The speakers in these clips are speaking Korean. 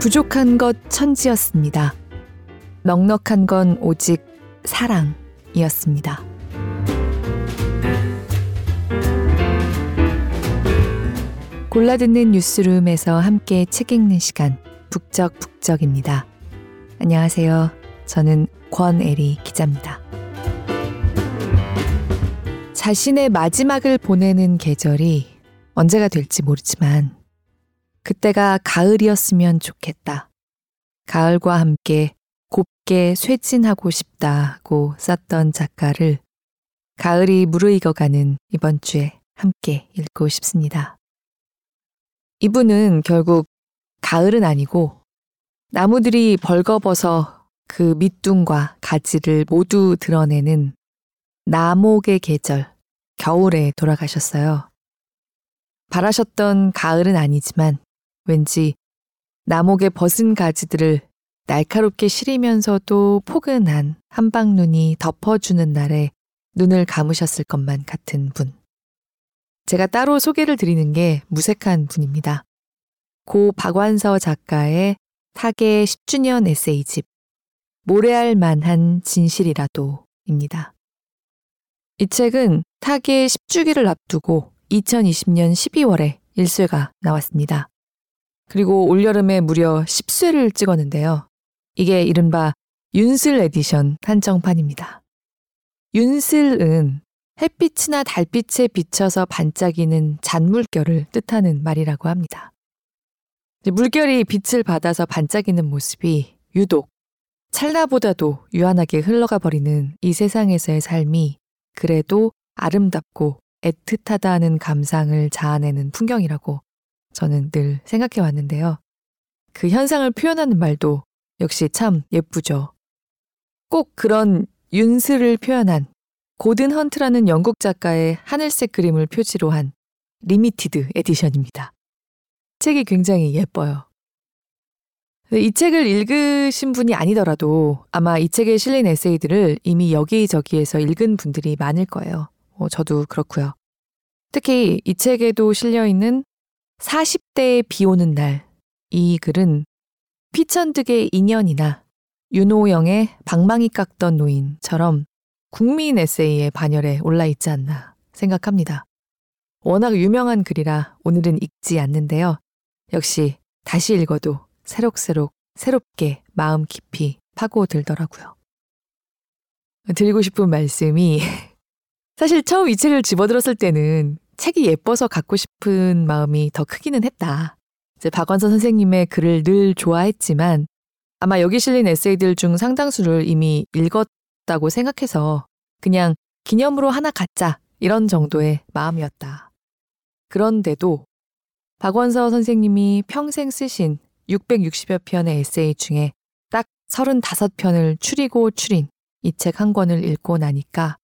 부족한 것 천지였습니다. 넉넉한 건 오직 사랑이었습니다. 골라듣는 뉴스룸에서 함께 책 읽는 시간 북적북적입니다. 안녕하세요. 저는 권애리 기자입니다. 자신의 마지막을 보내는 계절이 언제가 될지 모르지만 그때가 가을이었으면 좋겠다. 가을과 함께 곱게 쇠진하고 싶다고 썼던 작가를 가을이 무르익어가는 이번 주에 함께 읽고 싶습니다. 이분은 결국 가을은 아니고 나무들이 벌거벗어 그 밑둥과 가지를 모두 드러내는 나목의 계절, 겨울에 돌아가셨어요. 바라셨던 가을은 아니지만 왠지 나목의 벗은 가지들을 날카롭게 시리면서도 포근한 한방눈이 덮어주는 날에 눈을 감으셨을 것만 같은 분. 제가 따로 소개를 드리는 게 무색한 분입니다. 고 박완서 작가의 타계 10주년 에세이집 모래알 만한 진실이라도입니다. 이 책은 타계 10주기를 앞두고 2020년 12월에 1쇄가 나왔습니다. 그리고 올여름에 무려 10쇄를 찍었는데요. 이게 이른바 윤슬 에디션 한정판입니다. 윤슬은 햇빛이나 달빛에 비쳐서 반짝이는 잔물결을 뜻하는 말이라고 합니다. 물결이 빛을 받아서 반짝이는 모습이 유독 찰나보다도 유한하게 흘러가 버리는 이 세상에서의 삶이 그래도 아름답고 애틋하다는 감상을 자아내는 풍경이라고 저는 늘 생각해 왔는데요. 그 현상을 표현하는 말도 역시 참 예쁘죠. 꼭 그런 윤슬을 표현한 고든 헌트라는 영국 작가의 하늘색 그림을 표지로 한 limited edition입니다. 책이 굉장히 예뻐요. 이 책을 읽으신 분이 아니더라도 아마 이 책에 실린 에세이들을 이미 여기저기에서 읽은 분들이 많을 거예요. 어, 저도 그렇고요. 특히 이 책에도 실려 있는 40대에 비 오는 날 이 글은 피천득의 인연이나 윤오영의 방망이 깎던 노인처럼 국민 에세이의 반열에 올라 있지 않나 생각합니다. 워낙 유명한 글이라 오늘은 읽지 않는데요. 역시 다시 읽어도 새록새록 새롭게 마음 깊이 파고들더라고요. 드리고 싶은 말씀이 사실 처음 이 책을 집어들었을 때는 책이 예뻐서 갖고 싶은 마음이 더 크기는 했다. 이제 박원서 선생님의 글을 늘 좋아했지만 아마 여기 실린 에세이들 중 상당수를 이미 읽었다고 생각해서 그냥 기념으로 하나 갖자 이런 정도의 마음이었다. 그런데도 박원서 선생님이 평생 쓰신 660여 편의 에세이 중에 딱 35편을 추리고 추린 이 책 한 권을 읽고 나니까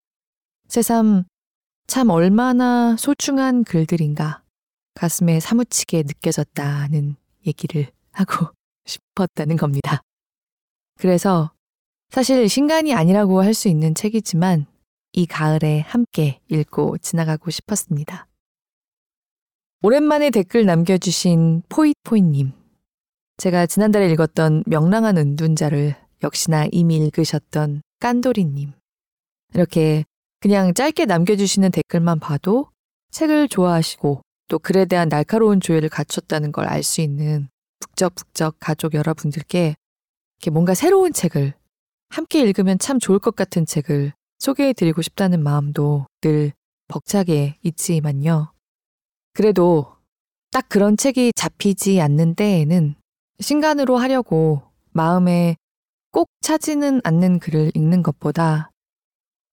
새삼 참 얼마나 소중한 글들인가 가슴에 사무치게 느껴졌다는 얘기를 하고 싶었다는 겁니다. 그래서 사실 신간이 아니라고 할 수 있는 책이지만 이 가을에 함께 읽고 지나가고 싶었습니다. 오랜만에 댓글 남겨주신 포이포이님. 제가 지난달에 읽었던 명랑한 은둔자를 역시나 이미 읽으셨던 깐도리님. 이렇게 그냥 짧게 남겨주시는 댓글만 봐도 책을 좋아하시고 또 글에 대한 날카로운 조예를 갖췄다는 걸 알 수 있는 북적북적 가족 여러분들께 이렇게 뭔가 새로운 책을 함께 읽으면 참 좋을 것 같은 책을 소개해 드리고 싶다는 마음도 늘 벅차게 있지만요. 그래도 딱 그런 책이 잡히지 않는 때에는 신간으로 하려고 마음에 꼭 차지는 않는 글을 읽는 것보다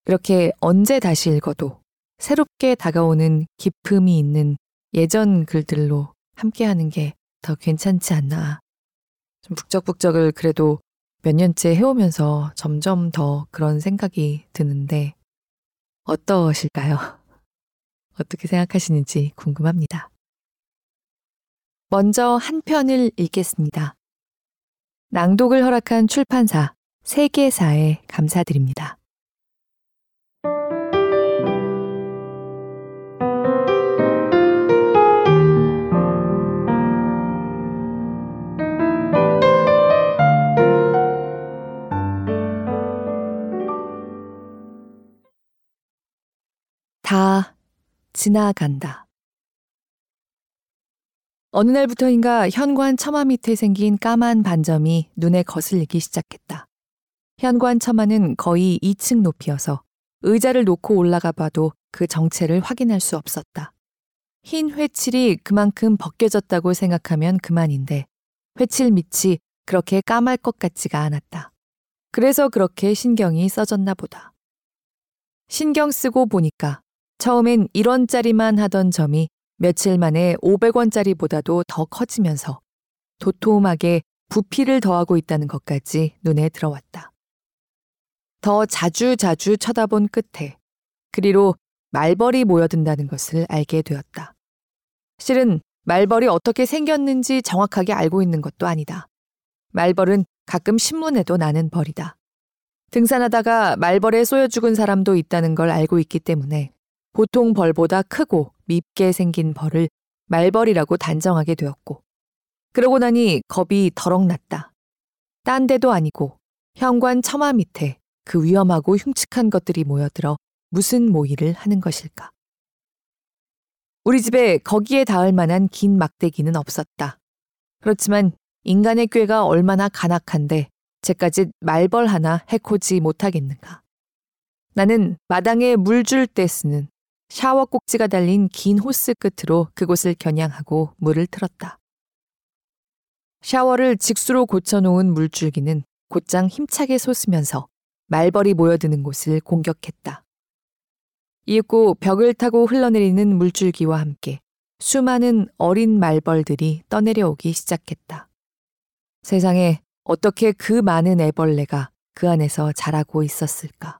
이렇게 언제 다시 읽어도 새롭게 다가오는 기품이 있는 예전 글들로 함께하는 게 더 괜찮지 않나. 좀 북적북적을 그래도 몇 년째 해오면서 점점 더 그런 생각이 드는데 어떠실까요? 어떻게 생각하시는지 궁금합니다. 먼저 한 편을 읽겠습니다. 낭독을 허락한 출판사 세계사에 감사드립니다. 다 지나간다. 어느 날부터인가 현관 처마 밑에 생긴 까만 반점이 눈에 거슬리기 시작했다. 현관 처마는 거의 2층 높이여서 의자를 놓고 올라가 봐도 그 정체를 확인할 수 없었다. 흰 회칠이 그만큼 벗겨졌다고 생각하면 그만인데 회칠 밑이 그렇게 까말 것 같지가 않았다. 그래서 그렇게 신경이 써졌나 보다. 신경 쓰고 보니까 처음엔 1원짜리만 하던 점이 며칠 만에 500원짜리보다도 더 커지면서 도톰하게 부피를 더하고 있다는 것까지 눈에 들어왔다. 더 자주 자주 쳐다본 끝에 그리로 말벌이 모여든다는 것을 알게 되었다. 실은 말벌이 어떻게 생겼는지 정확하게 알고 있는 것도 아니다. 말벌은 가끔 신문에도 나는 벌이다. 등산하다가 말벌에 쏘여 죽은 사람도 있다는 걸 알고 있기 때문에 보통 벌보다 크고 밉게 생긴 벌을 말벌이라고 단정하게 되었고, 그러고 나니 겁이 더럭 났다. 딴 데도 아니고 현관 처마 밑에 그 위험하고 흉측한 것들이 모여들어 무슨 모의를 하는 것일까? 우리 집에 거기에 닿을 만한 긴 막대기는 없었다. 그렇지만 인간의 꾀가 얼마나 간악한데 제까지 말벌 하나 해코지 못하겠는가. 나는 마당에 물 줄 때 쓰는 샤워 꼭지가 달린 긴 호스 끝으로 그곳을 겨냥하고 물을 틀었다. 샤워를 직수로 고쳐놓은 물줄기는 곧장 힘차게 솟으면서 말벌이 모여드는 곳을 공격했다. 이윽고 벽을 타고 흘러내리는 물줄기와 함께 수많은 어린 말벌들이 떠내려오기 시작했다. 세상에 어떻게 그 많은 애벌레가 그 안에서 자라고 있었을까?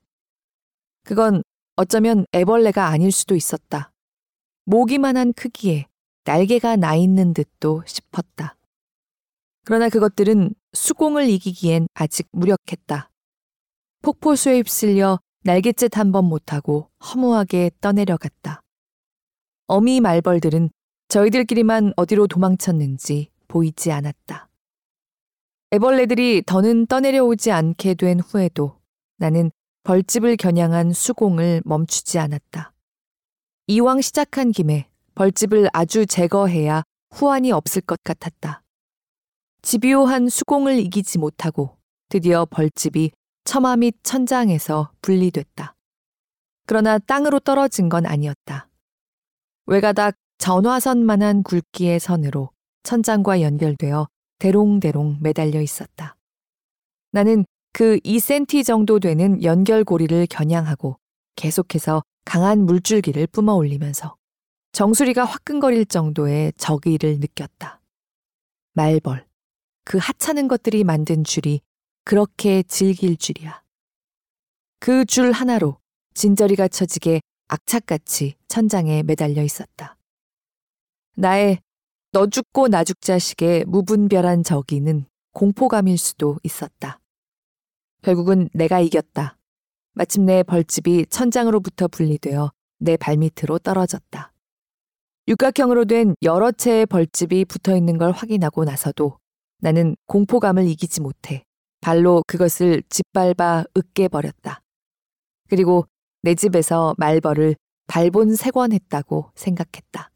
그건 어쩌면 애벌레가 아닐 수도 있었다. 모기만한 크기에 날개가 나 있는 듯도 싶었다. 그러나 그것들은 수공을 이기기엔 아직 무력했다. 폭포수에 휩쓸려 날갯짓 한 번 못하고 허무하게 떠내려갔다. 어미 말벌들은 저희들끼리만 어디로 도망쳤는지 보이지 않았다. 애벌레들이 더는 떠내려오지 않게 된 후에도 나는 벌집을 겨냥한 수공을 멈추지 않았다. 이왕 시작한 김에 벌집을 아주 제거해야 후환이 없을 것 같았다. 집요한 수공을 이기지 못하고 드디어 벌집이 처마 및 천장에서 분리됐다. 그러나 땅으로 떨어진 건 아니었다. 외가닥 전화선만한 굵기의 선으로 천장과 연결되어 대롱대롱 매달려 있었다. 나는 그 2cm 정도 되는 연결고리를 겨냥하고 계속해서 강한 물줄기를 뿜어 올리면서 정수리가 화끈거릴 정도의 적의를 느꼈다. 말벌, 그 하찮은 것들이 만든 줄이 그렇게 즐길 줄이야. 그 줄 하나로 진저리가 쳐지게 악착같이 천장에 매달려 있었다. 나의 너 죽고 나 죽자식의 무분별한 저기는 공포감일 수도 있었다. 결국은 내가 이겼다. 마침내 벌집이 천장으로부터 분리되어 내 발밑으로 떨어졌다. 육각형으로 된 여러 채의 벌집이 붙어 있는 걸 확인하고 나서도 나는 공포감을 이기지 못해 발로 그것을 짓밟아 으깨버렸다. 그리고 내 집에서 말벌을 발본 세권했다고 생각했다.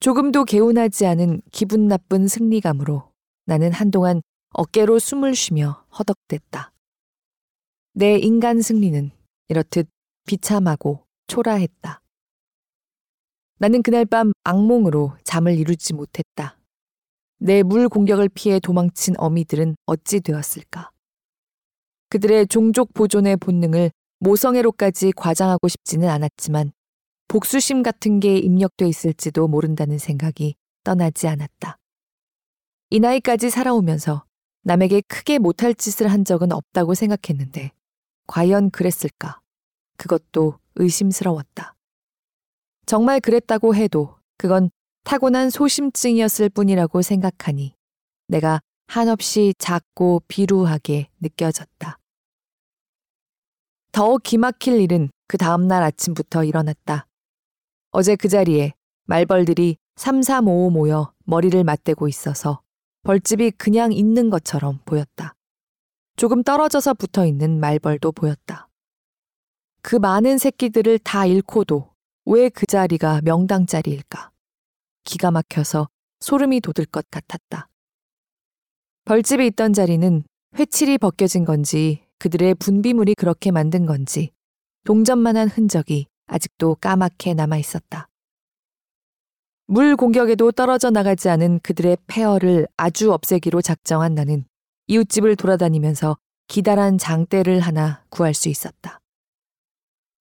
조금도 개운하지 않은 기분 나쁜 승리감으로 나는 한동안 어깨로 숨을 쉬며 허덕댔다. 내 인간 승리는 이렇듯 비참하고 초라했다. 나는 그날 밤 악몽으로 잠을 이루지 못했다. 내 물 공격을 피해 도망친 어미들은 어찌 되었을까? 그들의 종족 보존의 본능을 모성애로까지 과장하고 싶지는 않았지만 복수심 같은 게 입력돼 있을지도 모른다는 생각이 떠나지 않았다. 이 나이까지 살아오면서 남에게 크게 못할 짓을 한 적은 없다고 생각했는데 과연 그랬을까? 그것도 의심스러웠다. 정말 그랬다고 해도 그건 타고난 소심증이었을 뿐이라고 생각하니 내가 한없이 작고 비루하게 느껴졌다. 더 기막힐 일은 그 다음날 아침부터 일어났다. 어제 그 자리에 말벌들이 3355 모여 머리를 맞대고 있어서 벌집이 그냥 있는 것처럼 보였다. 조금 떨어져서 붙어 있는 말벌도 보였다. 그그 많은 새끼들을 다 잃고도 왜 그 자리가 명당 자리일까? 기가 막혀서 소름이 돋을 것 같았다. 벌집에 있던 자리는 회칠이 벗겨진 건지 그들의 분비물이 그렇게 만든 건지 동전만한 흔적이 아직도 까맣게 남아 있었다. 물 공격에도 떨어져 나가지 않은 그들의 폐허를 아주 없애기로 작정한 나는 이웃집을 돌아다니면서 기다란 장대를 하나 구할 수 있었다.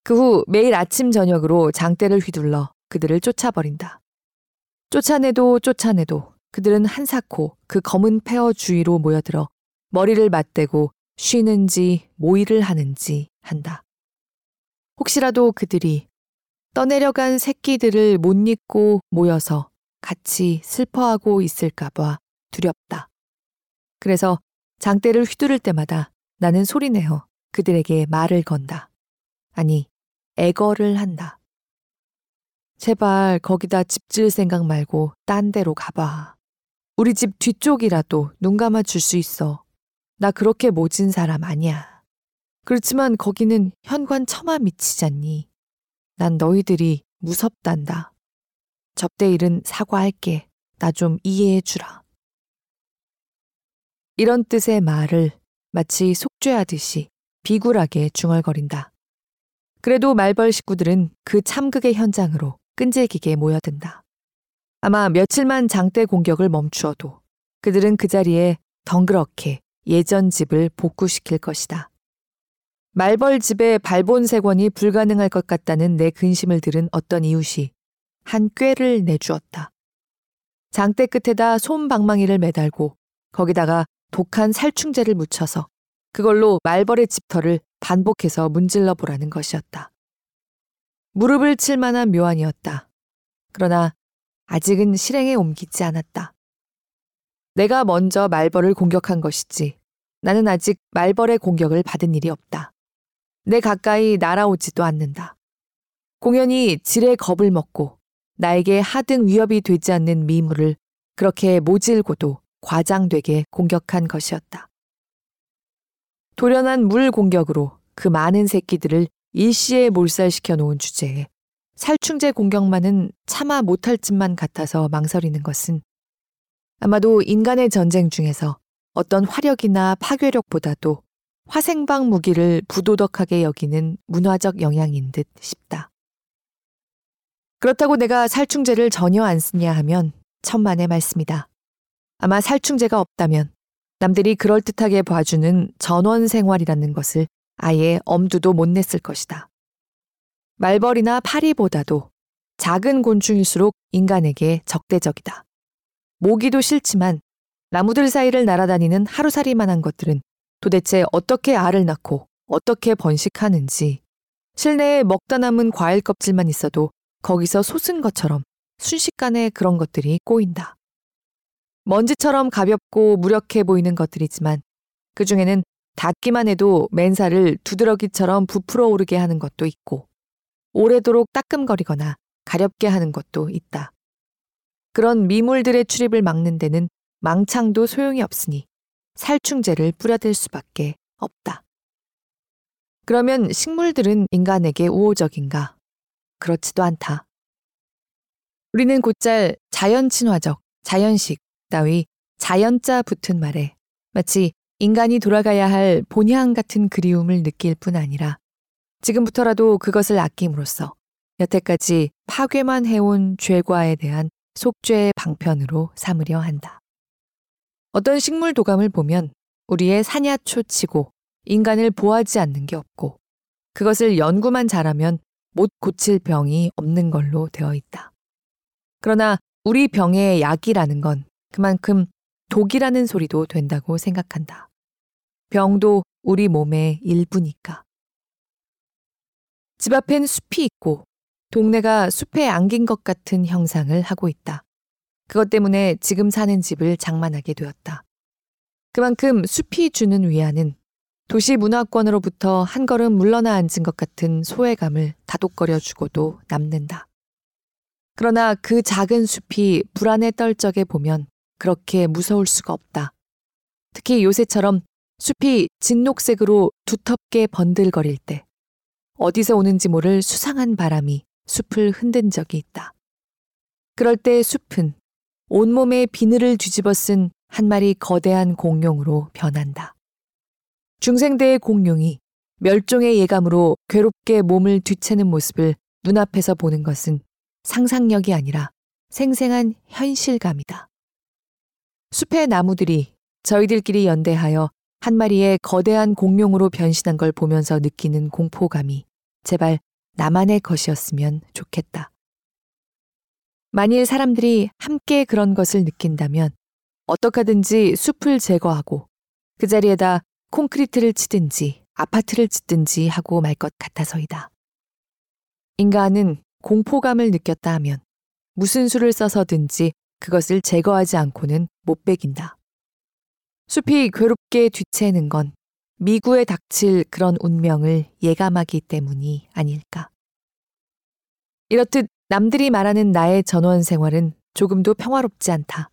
그 후 매일 아침 저녁으로 장대를 휘둘러 그들을 쫓아버린다. 쫓아내도 쫓아내도 그들은 한사코 그 검은 폐허 주위로 모여들어 머리를 맞대고 쉬는지 모의를 하는지 한다. 혹시라도 그들이 떠내려간 새끼들을 못 잊고 모여서 같이 슬퍼하고 있을까봐 두렵다. 그래서 장대를 휘두를 때마다 나는 소리내어 그들에게 말을 건다. 아니, 애거를 한다. 제발 거기다 집 지을 생각 말고 딴 데로 가봐. 우리 집 뒤쪽이라도 눈 감아 줄 수 있어. 나 그렇게 모진 사람 아니야. 그렇지만 거기는 현관 처마 미치잖니. 난 너희들이 무섭단다. 접대 일은 사과할게. 나 좀 이해해 주라. 이런 뜻의 말을 마치 속죄하듯이 비굴하게 중얼거린다. 그래도 말벌 식구들은 그 참극의 현장으로 끈질기게 모여든다. 아마 며칠만 장대 공격을 멈추어도 그들은 그 자리에 덩그렇게 예전 집을 복구시킬 것이다. 말벌 집에 발본 세권이 불가능할 것 같다는 내 근심을 들은 어떤 이웃이 한 꾀를 내주었다. 장대 끝에다 솜방망이를 매달고 거기다가 독한 살충제를 묻혀서 그걸로 말벌의 집터를 반복해서 문질러 보라는 것이었다. 무릎을 칠 만한 묘안이었다. 그러나 아직은 실행에 옮기지 않았다. 내가 먼저 말벌을 공격한 것이지 나는 아직 말벌의 공격을 받은 일이 없다. 내 가까이 날아오지도 않는다. 공연히 질의 겁을 먹고 나에게 하등 위협이 되지 않는 미물을 그렇게 모질고도 과장되게 공격한 것이었다. 돌연한 물 공격으로 그 많은 새끼들을 일시에 몰살시켜 놓은 주제에 살충제 공격만은 차마 못할 짓만 같아서 망설이는 것은 아마도 인간의 전쟁 중에서 어떤 화력이나 파괴력보다도 화생방 무기를 부도덕하게 여기는 문화적 영향인 듯 싶다. 그렇다고 내가 살충제를 전혀 안 쓰냐 하면 천만의 말씀이다. 아마 살충제가 없다면 남들이 그럴듯하게 봐주는 전원 생활이라는 것을 아예 엄두도 못 냈을 것이다. 말벌이나 파리보다도 작은 곤충일수록 인간에게 적대적이다. 모기도 싫지만 나무들 사이를 날아다니는 하루살이만한 것들은 도대체 어떻게 알을 낳고 어떻게 번식하는지 실내에 먹다 남은 과일 껍질만 있어도 거기서 솟은 것처럼 순식간에 그런 것들이 꼬인다. 먼지처럼 가볍고 무력해 보이는 것들이지만 그 중에는 닿기만 해도 맨살을 두드러기처럼 부풀어 오르게 하는 것도 있고 오래도록 따끔거리거나 가렵게 하는 것도 있다. 그런 미물들의 출입을 막는 데는 망창도 소용이 없으니 살충제를 뿌려댈 수밖에 없다. 그러면 식물들은 인간에게 우호적인가? 그렇지도 않다. 우리는 곧잘 자연 친화적, 자연식 따위 자연자 붙은 말에 마치 인간이 돌아가야 할 본향 같은 그리움을 느낄 뿐 아니라 지금부터라도 그것을 아낌으로써 여태까지 파괴만 해온 죄과에 대한 속죄의 방편으로 삼으려 한다. 어떤 식물 도감을 보면 우리의 사냐초 치고 인간을 보하지 않는 게 없고 그것을 연구만 잘하면 못 고칠 병이 없는 걸로 되어 있다. 그러나 우리 병의 약이라는 건 그만큼 독이라는 소리도 된다고 생각한다. 병도 우리 몸의 일부니까. 집 앞엔 숲이 있고 동네가 숲에 안긴 것 같은 형상을 하고 있다. 그것 때문에 지금 사는 집을 장만하게 되었다. 그만큼 숲이 주는 위안은 도시 문화권으로부터 한 걸음 물러나 앉은 것 같은 소외감을 다독거려 주고도 남는다. 그러나 그 작은 숲이 불안에 떨적에 보면 그렇게 무서울 수가 없다. 특히 요새처럼 숲이 진녹색으로 두텁게 번들거릴 때 어디서 오는지 모를 수상한 바람이 숲을 흔든 적이 있다. 그럴 때 숲은 온몸에 비늘을 뒤집어 쓴 한 마리 거대한 공룡으로 변한다. 중생대의 공룡이 멸종의 예감으로 괴롭게 몸을 뒤채는 모습을 눈앞에서 보는 것은 상상력이 아니라 생생한 현실감이다. 숲의 나무들이 저희들끼리 연대하여 한 마리의 거대한 공룡으로 변신한 걸 보면서 느끼는 공포감이 제발 나만의 것이었으면 좋겠다. 만일 사람들이 함께 그런 것을 느낀다면 어떡하든지 숲을 제거하고 그 자리에다 콘크리트를 치든지 아파트를 짓든지 하고 말 것 같아서이다. 인간은 공포감을 느꼈다 하면 무슨 수를 써서든지 그것을 제거하지 않고는 못 베긴다. 숲이 괴롭게 뒤채는 건 미구에 닥칠 그런 운명을 예감하기 때문이 아닐까. 이렇듯 남들이 말하는 나의 전원 생활은 조금도 평화롭지 않다.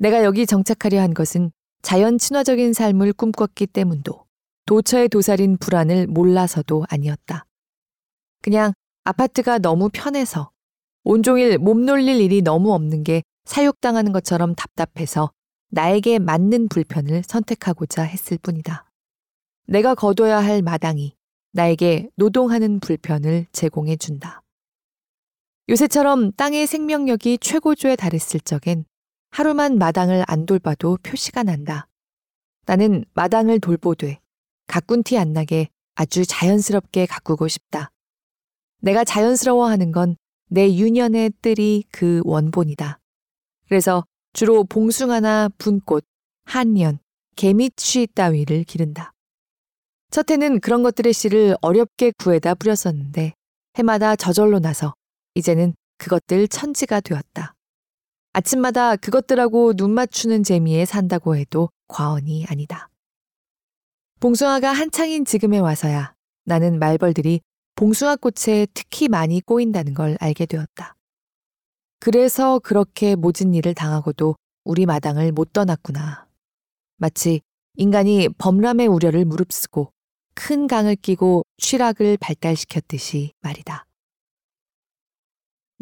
내가 여기 정착하려 한 것은 자연 친화적인 삶을 꿈꿨기 때문도 도처에 도살인 불안을 몰라서도 아니었다. 그냥 아파트가 너무 편해서 온종일 몸 놀릴 일이 너무 없는 게 사육당하는 것처럼 답답해서 나에게 맞는 불편을 선택하고자 했을 뿐이다. 내가 거둬야 할 마당이 나에게 노동하는 불편을 제공해 준다. 요새처럼 땅의 생명력이 최고조에 달했을 적엔 하루만 마당을 안 돌봐도 표시가 난다. 나는 마당을 돌보되 가꾼 티 안 나게 아주 자연스럽게 가꾸고 싶다. 내가 자연스러워하는 건 내 유년의 뜰이 그 원본이다. 그래서 주로 봉숭아나 분꽃, 한년, 개미취 따위를 기른다. 첫 해는 그런 것들의 씨를 어렵게 구해다 뿌렸었는데 해마다 저절로 나서 이제는 그것들 천지가 되었다. 아침마다 그것들하고 눈 맞추는 재미에 산다고 해도 과언이 아니다. 봉숭아가 한창인 지금에 와서야 나는 말벌들이 봉숭아 꽃에 특히 많이 꼬인다는 걸 알게 되었다. 그래서 그렇게 모진 일을 당하고도 우리 마당을 못 떠났구나. 마치 인간이 범람의 우려를 무릅쓰고 큰 강을 끼고 취락을 발달시켰듯이 말이다.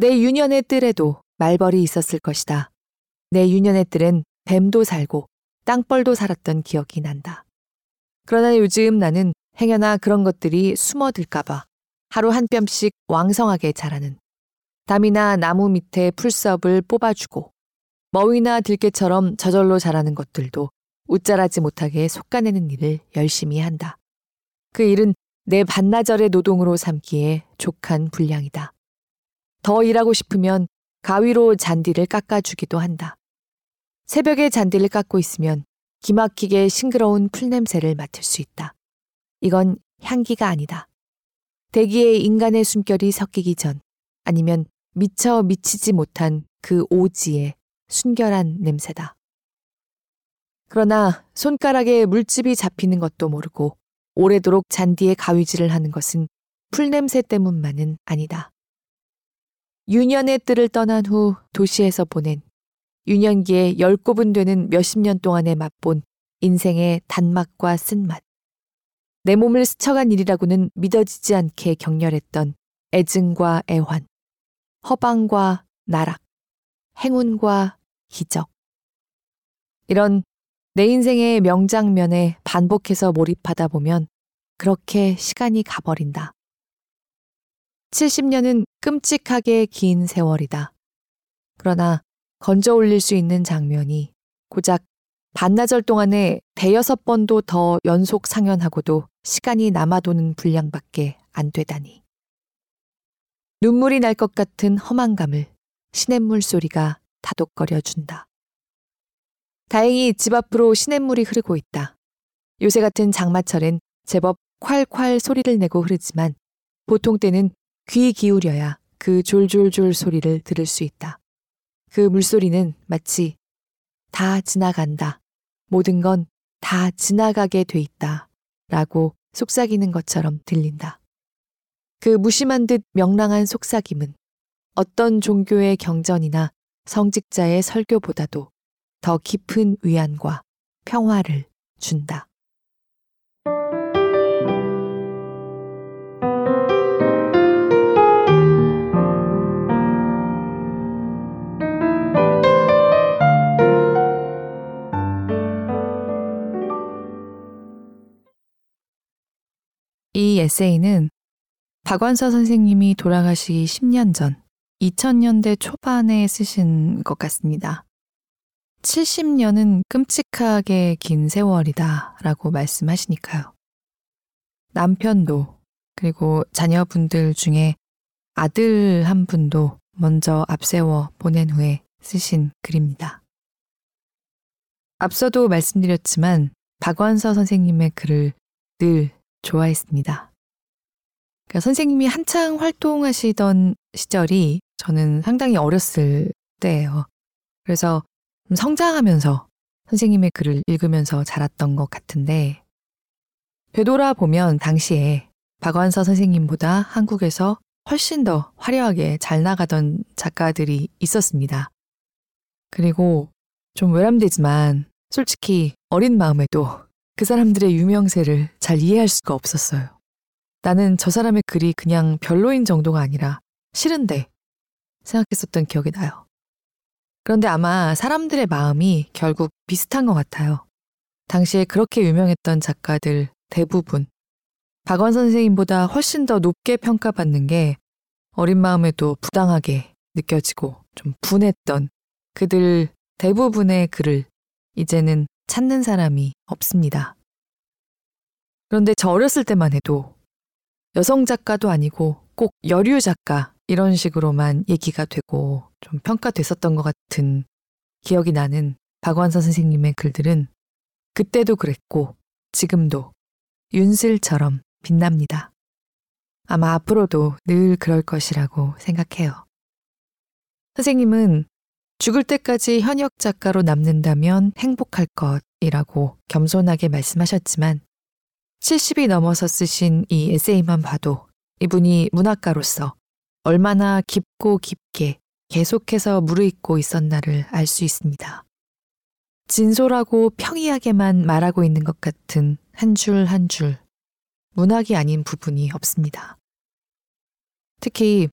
내 유년의 뜰에도 말벌이 있었을 것이다. 내 유년의 뜰엔 뱀도 살고 땅벌도 살았던 기억이 난다. 그러나 요즘 나는 행여나 그런 것들이 숨어들까봐 하루 한 뼘씩 왕성하게 자라는 담이나 나무 밑에 풀섭을 뽑아주고 머위나 들깨처럼 저절로 자라는 것들도 웃자라지 못하게 솎아내는 일을 열심히 한다. 그 일은 내 반나절의 노동으로 삼기에 족한 분량이다. 더 일하고 싶으면 가위로 잔디를 깎아주기도 한다. 새벽에 잔디를 깎고 있으면 기막히게 싱그러운 풀냄새를 맡을 수 있다. 이건 향기가 아니다. 대기에 인간의 숨결이 섞이기 전 아니면 미처 미치지 못한 그 오지의 순결한 냄새다. 그러나 손가락에 물집이 잡히는 것도 모르고 오래도록 잔디에 가위질을 하는 것은 풀냄새 때문만은 아니다. 유년의 뜰을 떠난 후 도시에서 보낸 유년기에 열 곱은 되는 몇십 년 동안에 맛본 인생의 단맛과 쓴맛. 내 몸을 스쳐간 일이라고는 믿어지지 않게 격렬했던 애증과 애환. 허방과 나락, 행운과 기적. 이런 내 인생의 명장면에 반복해서 몰입하다 보면 그렇게 시간이 가버린다. 70년은 끔찍하게 긴 세월이다. 그러나 건져 올릴 수 있는 장면이 고작 반나절 동안에 대여섯 번도 더 연속 상연하고도 시간이 남아도는 분량밖에 안 되다니. 눈물이 날 것 같은 험한감을 시냇물 소리가 다독거려 준다. 다행히 집 앞으로 시냇물이 흐르고 있다. 요새 같은 장마철엔 제법 콸콸 소리를 내고 흐르지만 보통 때는 귀 기울여야 그 졸졸졸 소리를 들을 수 있다. 그 물소리는 마치 다 지나간다. 모든 건 다 지나가게 돼 있다. 라고 속삭이는 것처럼 들린다. 그 무심한 듯 명랑한 속삭임은 어떤 종교의 경전이나 성직자의 설교보다도 더 깊은 위안과 평화를 준다. 에세이는 박완서 선생님이 돌아가시기 10년 전 2000년대 초반에 쓰신 것 같습니다. 70년은 끔찍하게 긴 세월이다 라고 말씀하시니까요. 남편도 그리고 자녀분들 중에 아들 한 분도 먼저 앞세워 보낸 후에 쓰신 글입니다. 앞서도 말씀드렸지만 박완서 선생님의 글을 늘 좋아했습니다. 그러니까 선생님이 한창 활동하시던 시절이 저는 상당히 어렸을 때예요. 그래서 성장하면서 선생님의 글을 읽으면서 자랐던 것 같은데 되돌아보면 당시에 박완서 선생님보다 한국에서 훨씬 더 화려하게 잘 나가던 작가들이 있었습니다. 그리고 좀 외람되지만 솔직히 어린 마음에도 그 사람들의 유명세를 잘 이해할 수가 없었어요. 나는 저 사람의 글이 그냥 별로인 정도가 아니라 싫은데 생각했었던 기억이 나요. 그런데 아마 사람들의 마음이 결국 비슷한 것 같아요. 당시에 그렇게 유명했던 작가들 대부분 박원 선생님보다 훨씬 더 높게 평가받는 게 어린 마음에도 부당하게 느껴지고 좀 분했던 그들 대부분의 글을 이제는 찾는 사람이 없습니다. 그런데 저 어렸을 때만 해도 여성 작가도 아니고 꼭 여류 작가 이런 식으로만 얘기가 되고 좀 평가됐었던 것 같은 기억이 나는 박완서 선생님의 글들은 그때도 그랬고 지금도 윤슬처럼 빛납니다. 아마 앞으로도 늘 그럴 것이라고 생각해요. 선생님은 죽을 때까지 현역 작가로 남는다면 행복할 것이라고 겸손하게 말씀하셨지만 70이 넘어서 쓰신 이 에세이만 봐도 이분이 문학가로서 얼마나 깊고 깊게 계속해서 무르익고 있었나를 알 수 있습니다. 진솔하고 평이하게만 말하고 있는 것 같은 한 줄 한 줄 문학이 아닌 부분이 없습니다. 특히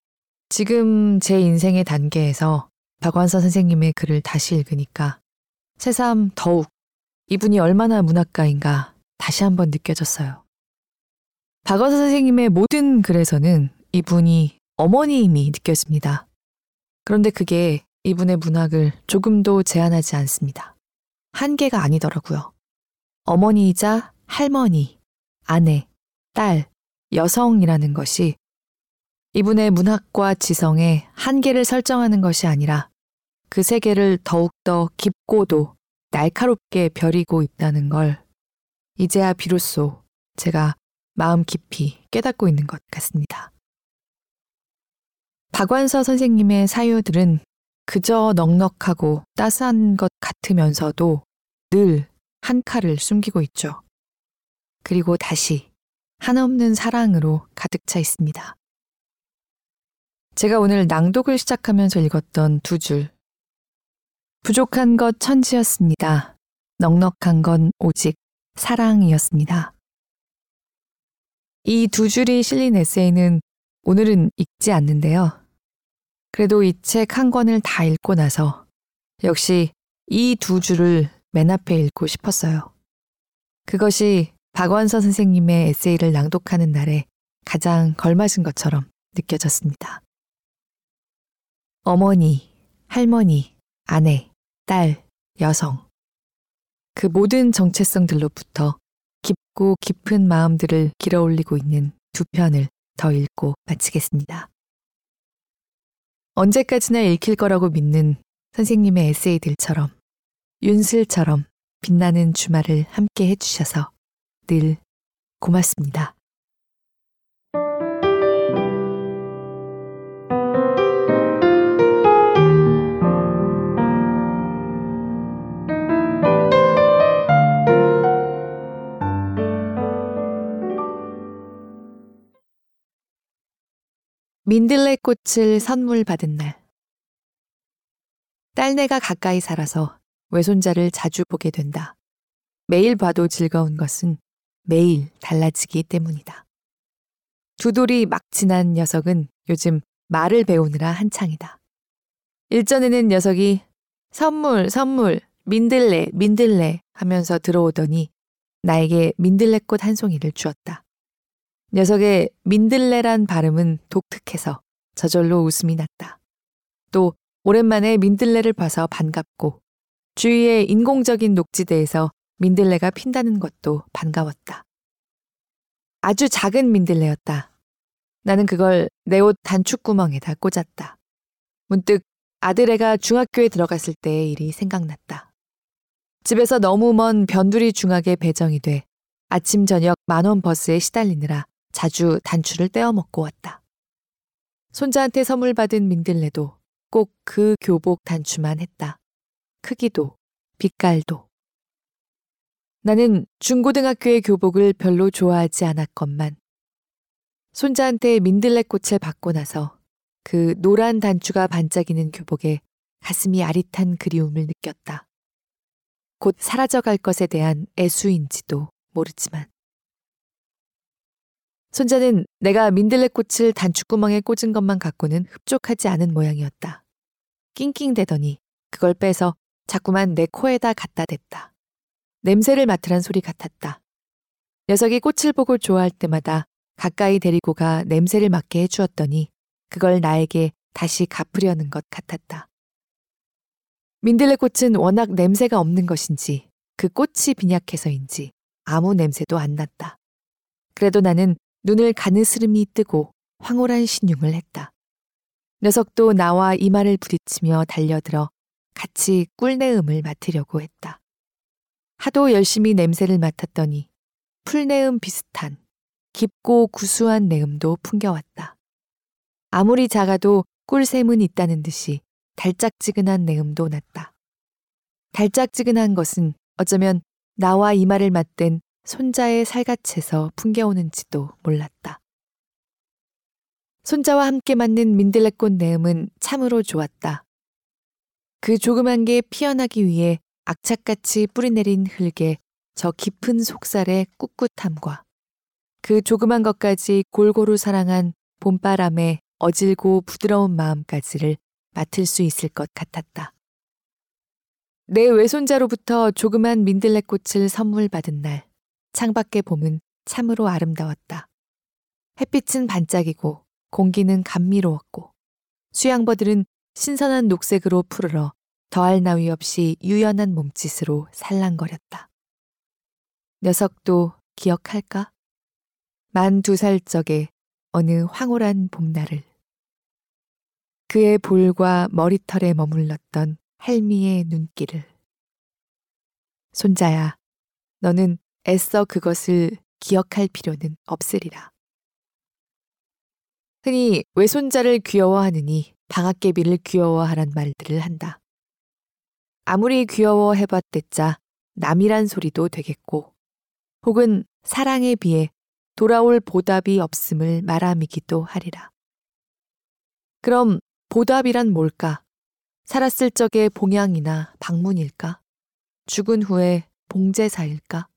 지금 제 인생의 단계에서 박완서 선생님의 글을 다시 읽으니까 새삼 더욱 이분이 얼마나 문학가인가 다시 한번 느껴졌어요. 박완서 선생님의 모든 글에서는 이분이 어머니임이 느껴집니다. 그런데 그게 이분의 문학을 조금도 제한하지 않습니다. 한계가 아니더라고요. 어머니이자 할머니, 아내, 딸, 여성이라는 것이 이분의 문학과 지성에 한계를 설정하는 것이 아니라 그 세계를 더욱더 깊고도 날카롭게 벼리고 있다는 걸 이제야 비로소 제가 마음 깊이 깨닫고 있는 것 같습니다. 박완서 선생님의 사유들은 그저 넉넉하고 따스한 것 같으면서도 늘 한 칼을 숨기고 있죠. 그리고 다시 한없는 사랑으로 가득 차 있습니다. 제가 오늘 낭독을 시작하면서 읽었던 두 줄. 부족한 것 천지였습니다. 넉넉한 건 오직 사랑이었습니다. 이 두 줄이 실린 에세이는 오늘은 읽지 않는데요. 그래도 이 책 한 권을 다 읽고 나서 역시 이 두 줄을 맨 앞에 읽고 싶었어요. 그것이 박원서 선생님의 에세이를 낭독하는 날에 가장 걸맞은 것처럼 느껴졌습니다. 어머니, 할머니, 아내, 딸, 여성. 그 모든 정체성들로부터 깊고 깊은 마음들을 길어 올리고 있는 두 편을 더 읽고 마치겠습니다. 언제까지나 읽힐 거라고 믿는 선생님의 에세이들처럼 윤슬처럼 빛나는 주말을 함께 해주셔서 늘 고맙습니다. 민들레 꽃을 선물 받은 날. 딸내가 가까이 살아서 외손자를 자주 보게 된다. 매일 봐도 즐거운 것은 매일 달라지기 때문이다. 두 돌이 막 지난 녀석은 요즘 말을 배우느라 한창이다. 일전에는 녀석이 선물, 선물, 민들레, 민들레 하면서 들어오더니 나에게 민들레꽃 한 송이를 주었다. 녀석의 민들레란 발음은 독특해서 저절로 웃음이 났다. 또 오랜만에 민들레를 봐서 반갑고 주위의 인공적인 녹지대에서 민들레가 핀다는 것도 반가웠다. 아주 작은 민들레였다. 나는 그걸 내 옷 단축구멍에다 꽂았다. 문득 아들애가 중학교에 들어갔을 때의 일이 생각났다. 집에서 너무 먼 변두리 중학에 배정이 돼 아침 저녁 만원 버스에 시달리느라 자주 단추를 떼어 먹고 왔다. 손자한테 선물 받은 민들레도 꼭 그 교복 단추만 했다. 크기도, 빛깔도. 나는 중고등학교의 교복을 별로 좋아하지 않았건만 손자한테 민들레 꽃을 받고 나서 그 노란 단추가 반짝이는 교복에 가슴이 아릿한 그리움을 느꼈다. 곧 사라져갈 것에 대한 애수인지도 모르지만. 손자는 내가 민들레꽃을 단추구멍에 꽂은 것만 갖고는 흡족하지 않은 모양이었다. 낑낑대더니 그걸 빼서 자꾸만 내 코에다 갖다 댔다. 냄새를 맡으란 소리 같았다. 녀석이 꽃을 보고 좋아할 때마다 가까이 데리고 가 냄새를 맡게 해주었더니 그걸 나에게 다시 갚으려는 것 같았다. 민들레꽃은 워낙 냄새가 없는 것인지 그 꽃이 빈약해서인지 아무 냄새도 안 났다. 그래도 나는 눈을 가느스름이 뜨고 황홀한 신용을 했다. 녀석도 나와 이마를 부딪히며 달려들어 같이 꿀내음을 맡으려고 했다. 하도 열심히 냄새를 맡았더니 풀내음 비슷한 깊고 구수한 내음도 풍겨왔다. 아무리 작아도 꿀샘은 있다는 듯이 달짝지근한 내음도 났다. 달짝지근한 것은 어쩌면 나와 이마를 맞댄 손자의 살갗에서 풍겨오는지도 몰랐다. 손자와 함께 맞는 민들레꽃 내음은 참으로 좋았다. 그 조그만 게 피어나기 위해 악착같이 뿌리내린 흙에 저 깊은 속살의 꿋꿋함과 그 조그만 것까지 골고루 사랑한 봄바람의 어질고 부드러운 마음까지를 맡을 수 있을 것 같았다. 내 외손자로부터 조그만 민들레꽃을 선물 받은 날, 창밖의 봄은 참으로 아름다웠다. 햇빛은 반짝이고 공기는 감미로웠고 수양버들은 신선한 녹색으로 푸르러 더할 나위 없이 유연한 몸짓으로 살랑거렸다. 녀석도 기억할까? 만 두 살 적에 어느 황홀한 봄날을 그의 볼과 머리털에 머물렀던 할미의 눈길을 손자야, 너는 애써 그것을 기억할 필요는 없으리라. 흔히 외손자를 귀여워하느니 방학개비를 귀여워하란 말들을 한다. 아무리 귀여워해봤댔자 남이란 소리도 되겠고, 혹은 사랑에 비해 돌아올 보답이 없음을 말함이기도 하리라. 그럼 보답이란 뭘까? 살았을 적의 봉양이나 방문일까? 죽은 후에 봉제사일까?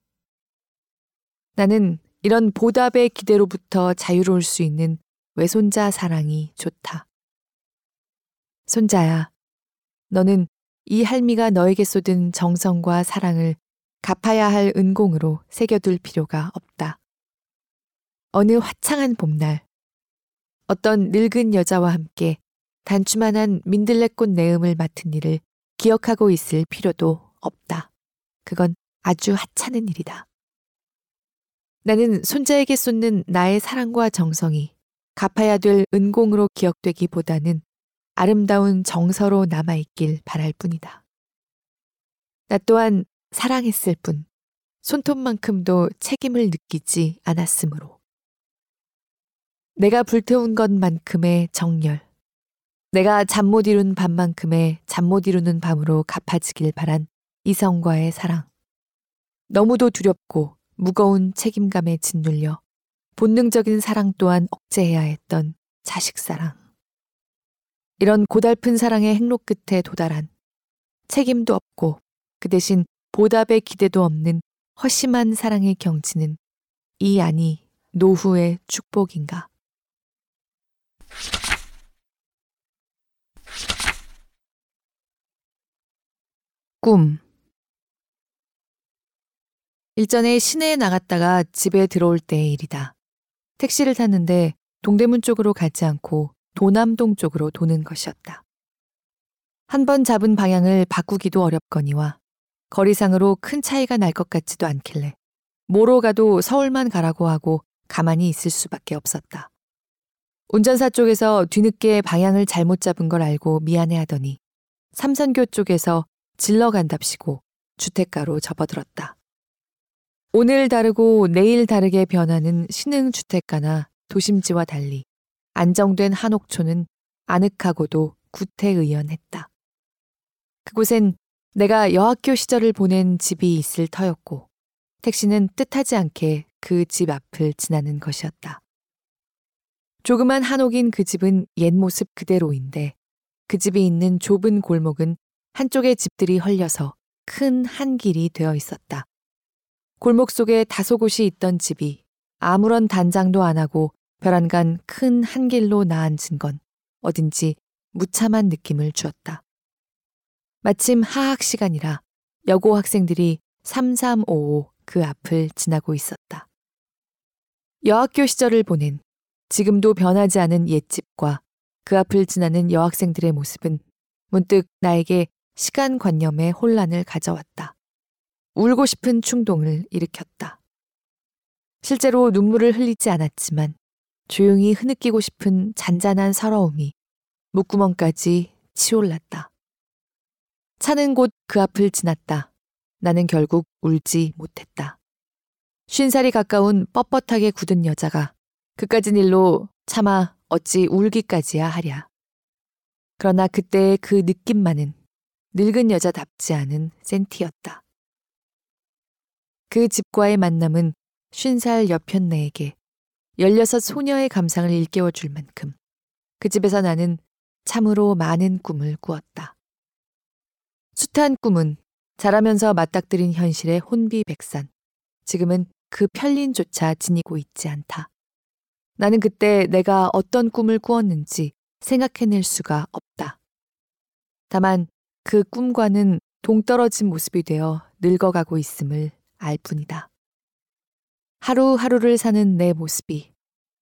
나는 이런 보답의 기대로부터 자유로울 수 있는 외손자 사랑이 좋다. 손자야, 너는 이 할미가 너에게 쏟은 정성과 사랑을 갚아야 할 은공으로 새겨둘 필요가 없다. 어느 화창한 봄날, 어떤 늙은 여자와 함께 단추만한 민들레꽃 내음을 맡은 일을 기억하고 있을 필요도 없다. 그건 아주 하찮은 일이다. 나는 손자에게 쏟는 나의 사랑과 정성이 갚아야 될 은공으로 기억되기보다는 아름다운 정서로 남아있길 바랄 뿐이다. 나 또한 사랑했을 뿐 손톱만큼도 책임을 느끼지 않았으므로. 내가 불태운 것만큼의 정열, 내가 잠 못 이룬 밤만큼의 잠 못 이루는 밤으로 갚아지길 바란 이성과의 사랑. 너무도 두렵고 무거운 책임감에 짓눌려 본능적인 사랑 또한 억제해야 했던 자식 사랑. 이런 고달픈 사랑의 행록 끝에 도달한 책임도 없고 그 대신 보답의 기대도 없는 허심한 사랑의 경치는 이 안이 노후의 축복인가. 꿈 일전에 시내에 나갔다가 집에 들어올 때의 일이다. 택시를 탔는데 동대문 쪽으로 가지 않고 도남동 쪽으로 도는 것이었다. 한 번 잡은 방향을 바꾸기도 어렵거니와 거리상으로 큰 차이가 날 것 같지도 않길래 뭐로 가도 서울만 가라고 하고 가만히 있을 수밖에 없었다. 운전사 쪽에서 뒤늦게 방향을 잘못 잡은 걸 알고 미안해 하더니 삼선교 쪽에서 질러 간답시고 주택가로 접어들었다. 오늘 다르고 내일 다르게 변하는 신흥 주택가나 도심지와 달리 안정된 한옥초는 아늑하고도 구태의연했다. 그곳엔 내가 여학교 시절을 보낸 집이 있을 터였고 택시는 뜻하지 않게 그 집 앞을 지나는 것이었다. 조그만 한옥인 그 집은 옛 모습 그대로인데 그 집이 있는 좁은 골목은 한쪽에 집들이 헐려서 큰 한 길이 되어 있었다. 골목 속에 다소 곳이 있던 집이 아무런 단장도 안 하고 벼란간 큰 한 길로 나앉은 건 어딘지 무참한 느낌을 주었다. 마침 하학 시간이라 여고 학생들이 3355 그 앞을 지나고 있었다. 여학교 시절을 보낸 지금도 변하지 않은 옛집과 그 앞을 지나는 여학생들의 모습은 문득 나에게 시간 관념의 혼란을 가져왔다. 울고 싶은 충동을 일으켰다. 실제로 눈물을 흘리지 않았지만 조용히 흐느끼고 싶은 잔잔한 서러움이 목구멍까지 치올랐다. 차는 곧 그 앞을 지났다. 나는 결국 울지 못했다. 쉰 살이 가까운 뻣뻣하게 굳은 여자가 그까진 일로 차마 어찌 울기까지야 하랴. 그러나 그때의 그 느낌만은 늙은 여자답지 않은 센티였다. 그 집과의 만남은 쉰살 여편네에게 열여섯 소녀의 감상을 일깨워 줄 만큼 그 집에서 나는 참으로 많은 꿈을 꾸었다. 숱한 꿈은 자라면서 맞닥뜨린 현실의 혼비백산. 지금은 그 편린조차 지니고 있지 않다. 나는 그때 내가 어떤 꿈을 꾸었는지 생각해낼 수가 없다. 다만 그 꿈과는 동떨어진 모습이 되어 늙어가고 있음을 알 뿐이다. 하루하루를 사는 내 모습이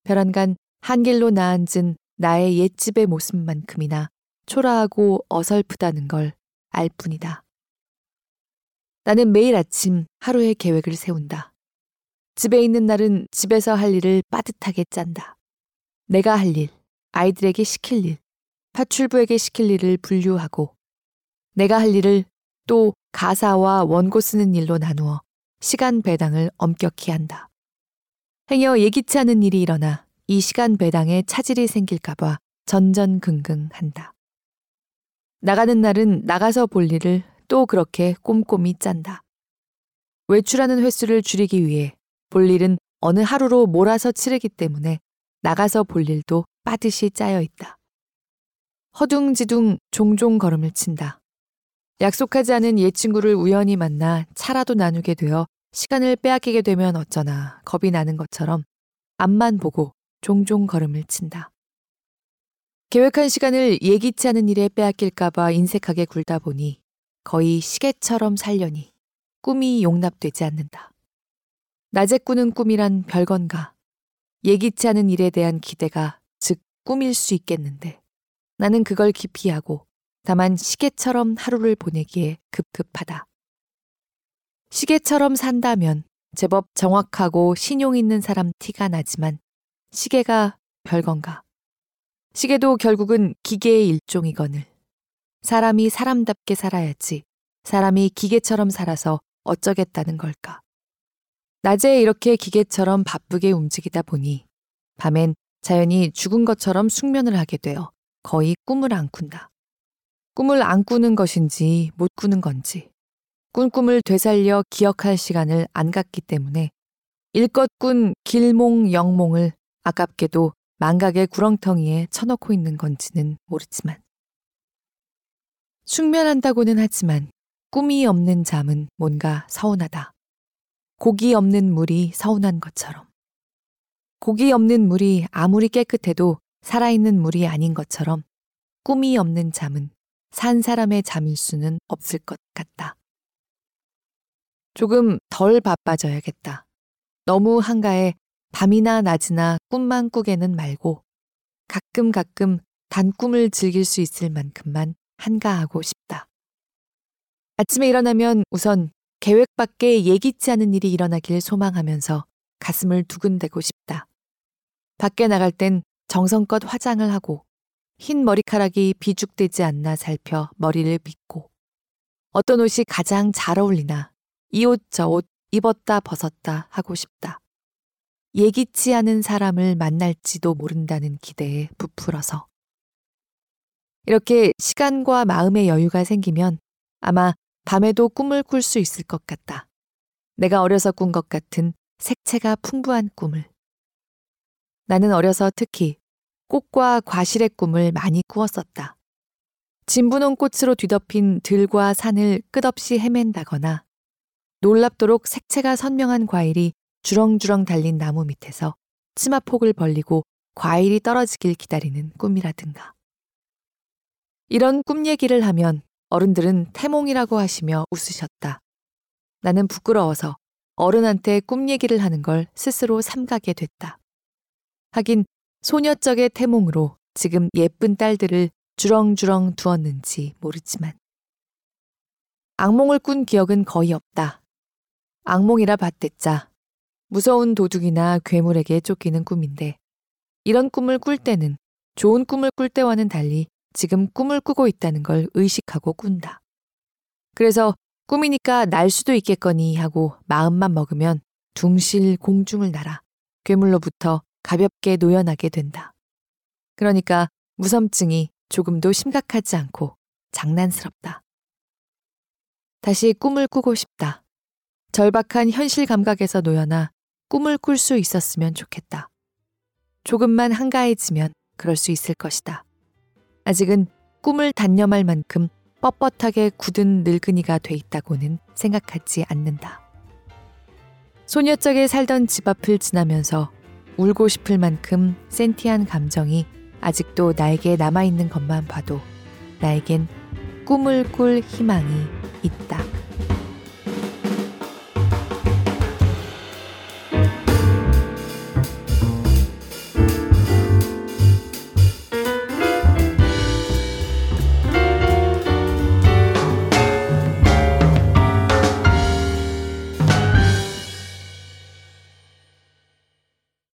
벼란간 한길로 나앉은 나의 옛집의 모습만큼이나 초라하고 어설프다는 걸 알 뿐이다. 나는 매일 아침 하루의 계획을 세운다. 집에 있는 날은 집에서 할 일을 빠듯하게 짠다. 내가 할 일, 아이들에게 시킬 일, 파출부에게 시킬 일을 분류하고 내가 할 일을 또 가사와 원고 쓰는 일로 나누어 시간 배당을 엄격히 한다. 행여 예기치 않은 일이 일어나 이 시간 배당에 차질이 생길까봐 전전긍긍한다. 나가는 날은 나가서 볼 일을 또 그렇게 꼼꼼히 짠다. 외출하는 횟수를 줄이기 위해 볼 일은 어느 하루로 몰아서 치르기 때문에 나가서 볼 일도 빠듯이 짜여 있다. 허둥지둥 종종 걸음을 친다. 약속하지 않은 옛 친구를 우연히 만나 차라도 나누게 되어 시간을 빼앗기게 되면 어쩌나 겁이 나는 것처럼 앞만 보고 종종 걸음을 친다. 계획한 시간을 예기치 않은 일에 빼앗길까봐 인색하게 굴다 보니 거의 시계처럼 살려니 꿈이 용납되지 않는다. 낮에 꾸는 꿈이란 별건가. 예기치 않은 일에 대한 기대가 즉 꿈일 수 있겠는데 나는 그걸 기피하고 다만 시계처럼 하루를 보내기에 급급하다. 시계처럼 산다면 제법 정확하고 신용 있는 사람 티가 나지만 시계가 별건가. 시계도 결국은 기계의 일종이거늘. 사람이 사람답게 살아야지 사람이 기계처럼 살아서 어쩌겠다는 걸까. 낮에 이렇게 기계처럼 바쁘게 움직이다 보니 밤엔 자연히 죽은 것처럼 숙면을 하게 되어 거의 꿈을 안 꾼다. 꿈을 안 꾸는 것인지 못 꾸는 건지 꾼 꿈을 되살려 기억할 시간을 안 갖기 때문에 일껏 꾼 길몽 영몽을 아깝게도 망각의 구렁텅이에 쳐넣고 있는 건지는 모르지만 숙면한다고는 하지만 꿈이 없는 잠은 뭔가 서운하다. 고기 없는 물이 서운한 것처럼. 고기 없는 물이 아무리 깨끗해도 살아있는 물이 아닌 것처럼 꿈이 없는 잠은 산 사람의 잠일 수는 없을 것 같다. 조금 덜 바빠져야겠다. 너무 한가해 밤이나 낮이나 꿈만 꾸게는 말고 가끔 가끔 단꿈을 즐길 수 있을 만큼만 한가하고 싶다. 아침에 일어나면 우선 계획 밖에 예기치 않은 일이 일어나길 소망하면서 가슴을 두근대고 싶다. 밖에 나갈 땐 정성껏 화장을 하고 흰 머리카락이 비죽되지 않나 살펴 머리를 빗고 어떤 옷이 가장 잘 어울리나 이 옷저옷 입었다 벗었다 하고 싶다. 예기치 않은 사람을 만날지도 모른다는 기대에 부풀어서. 이렇게 시간과 마음의 여유가 생기면 아마 밤에도 꿈을 꿀 수 있을 것 같다. 내가 어려서 꾼 것 같은 색채가 풍부한 꿈을. 나는 어려서 특히 꽃과 과실의 꿈을 많이 꾸었었다. 진분홍 꽃으로 뒤덮인 들과 산을 끝없이 헤맨다거나 놀랍도록 색채가 선명한 과일이 주렁주렁 달린 나무 밑에서 치마폭을 벌리고 과일이 떨어지길 기다리는 꿈이라든가. 이런 꿈 얘기를 하면 어른들은 태몽이라고 하시며 웃으셨다. 나는 부끄러워서 어른한테 꿈 얘기를 하는 걸 스스로 삼가게 됐다. 하긴 소녀적의 태몽으로 지금 예쁜 딸들을 주렁주렁 두었는지 모르지만. 악몽을 꾼 기억은 거의 없다. 악몽이라 봤댔자 무서운 도둑이나 괴물에게 쫓기는 꿈인데 이런 꿈을 꿀 때는 좋은 꿈을 꿀 때와는 달리 지금 꿈을 꾸고 있다는 걸 의식하고 꾼다. 그래서 꿈이니까 날 수도 있겠거니 하고 마음만 먹으면 둥실 공중을 날아 괴물로부터 가볍게 노연하게 된다. 그러니까 무섬증이 조금도 심각하지 않고 장난스럽다. 다시 꿈을 꾸고 싶다. 절박한 현실 감각에서 놓여나 꿈을 꿀 수 있었으면 좋겠다. 조금만 한가해지면 그럴 수 있을 것이다. 아직은 꿈을 단념할 만큼 뻣뻣하게 굳은 늙은이가 돼 있다고는 생각하지 않는다. 소녀적에 살던 집 앞을 지나면서 울고 싶을 만큼 센티한 감정이 아직도 나에게 남아있는 것만 봐도 나에겐 꿈을 꿀 희망이 있다.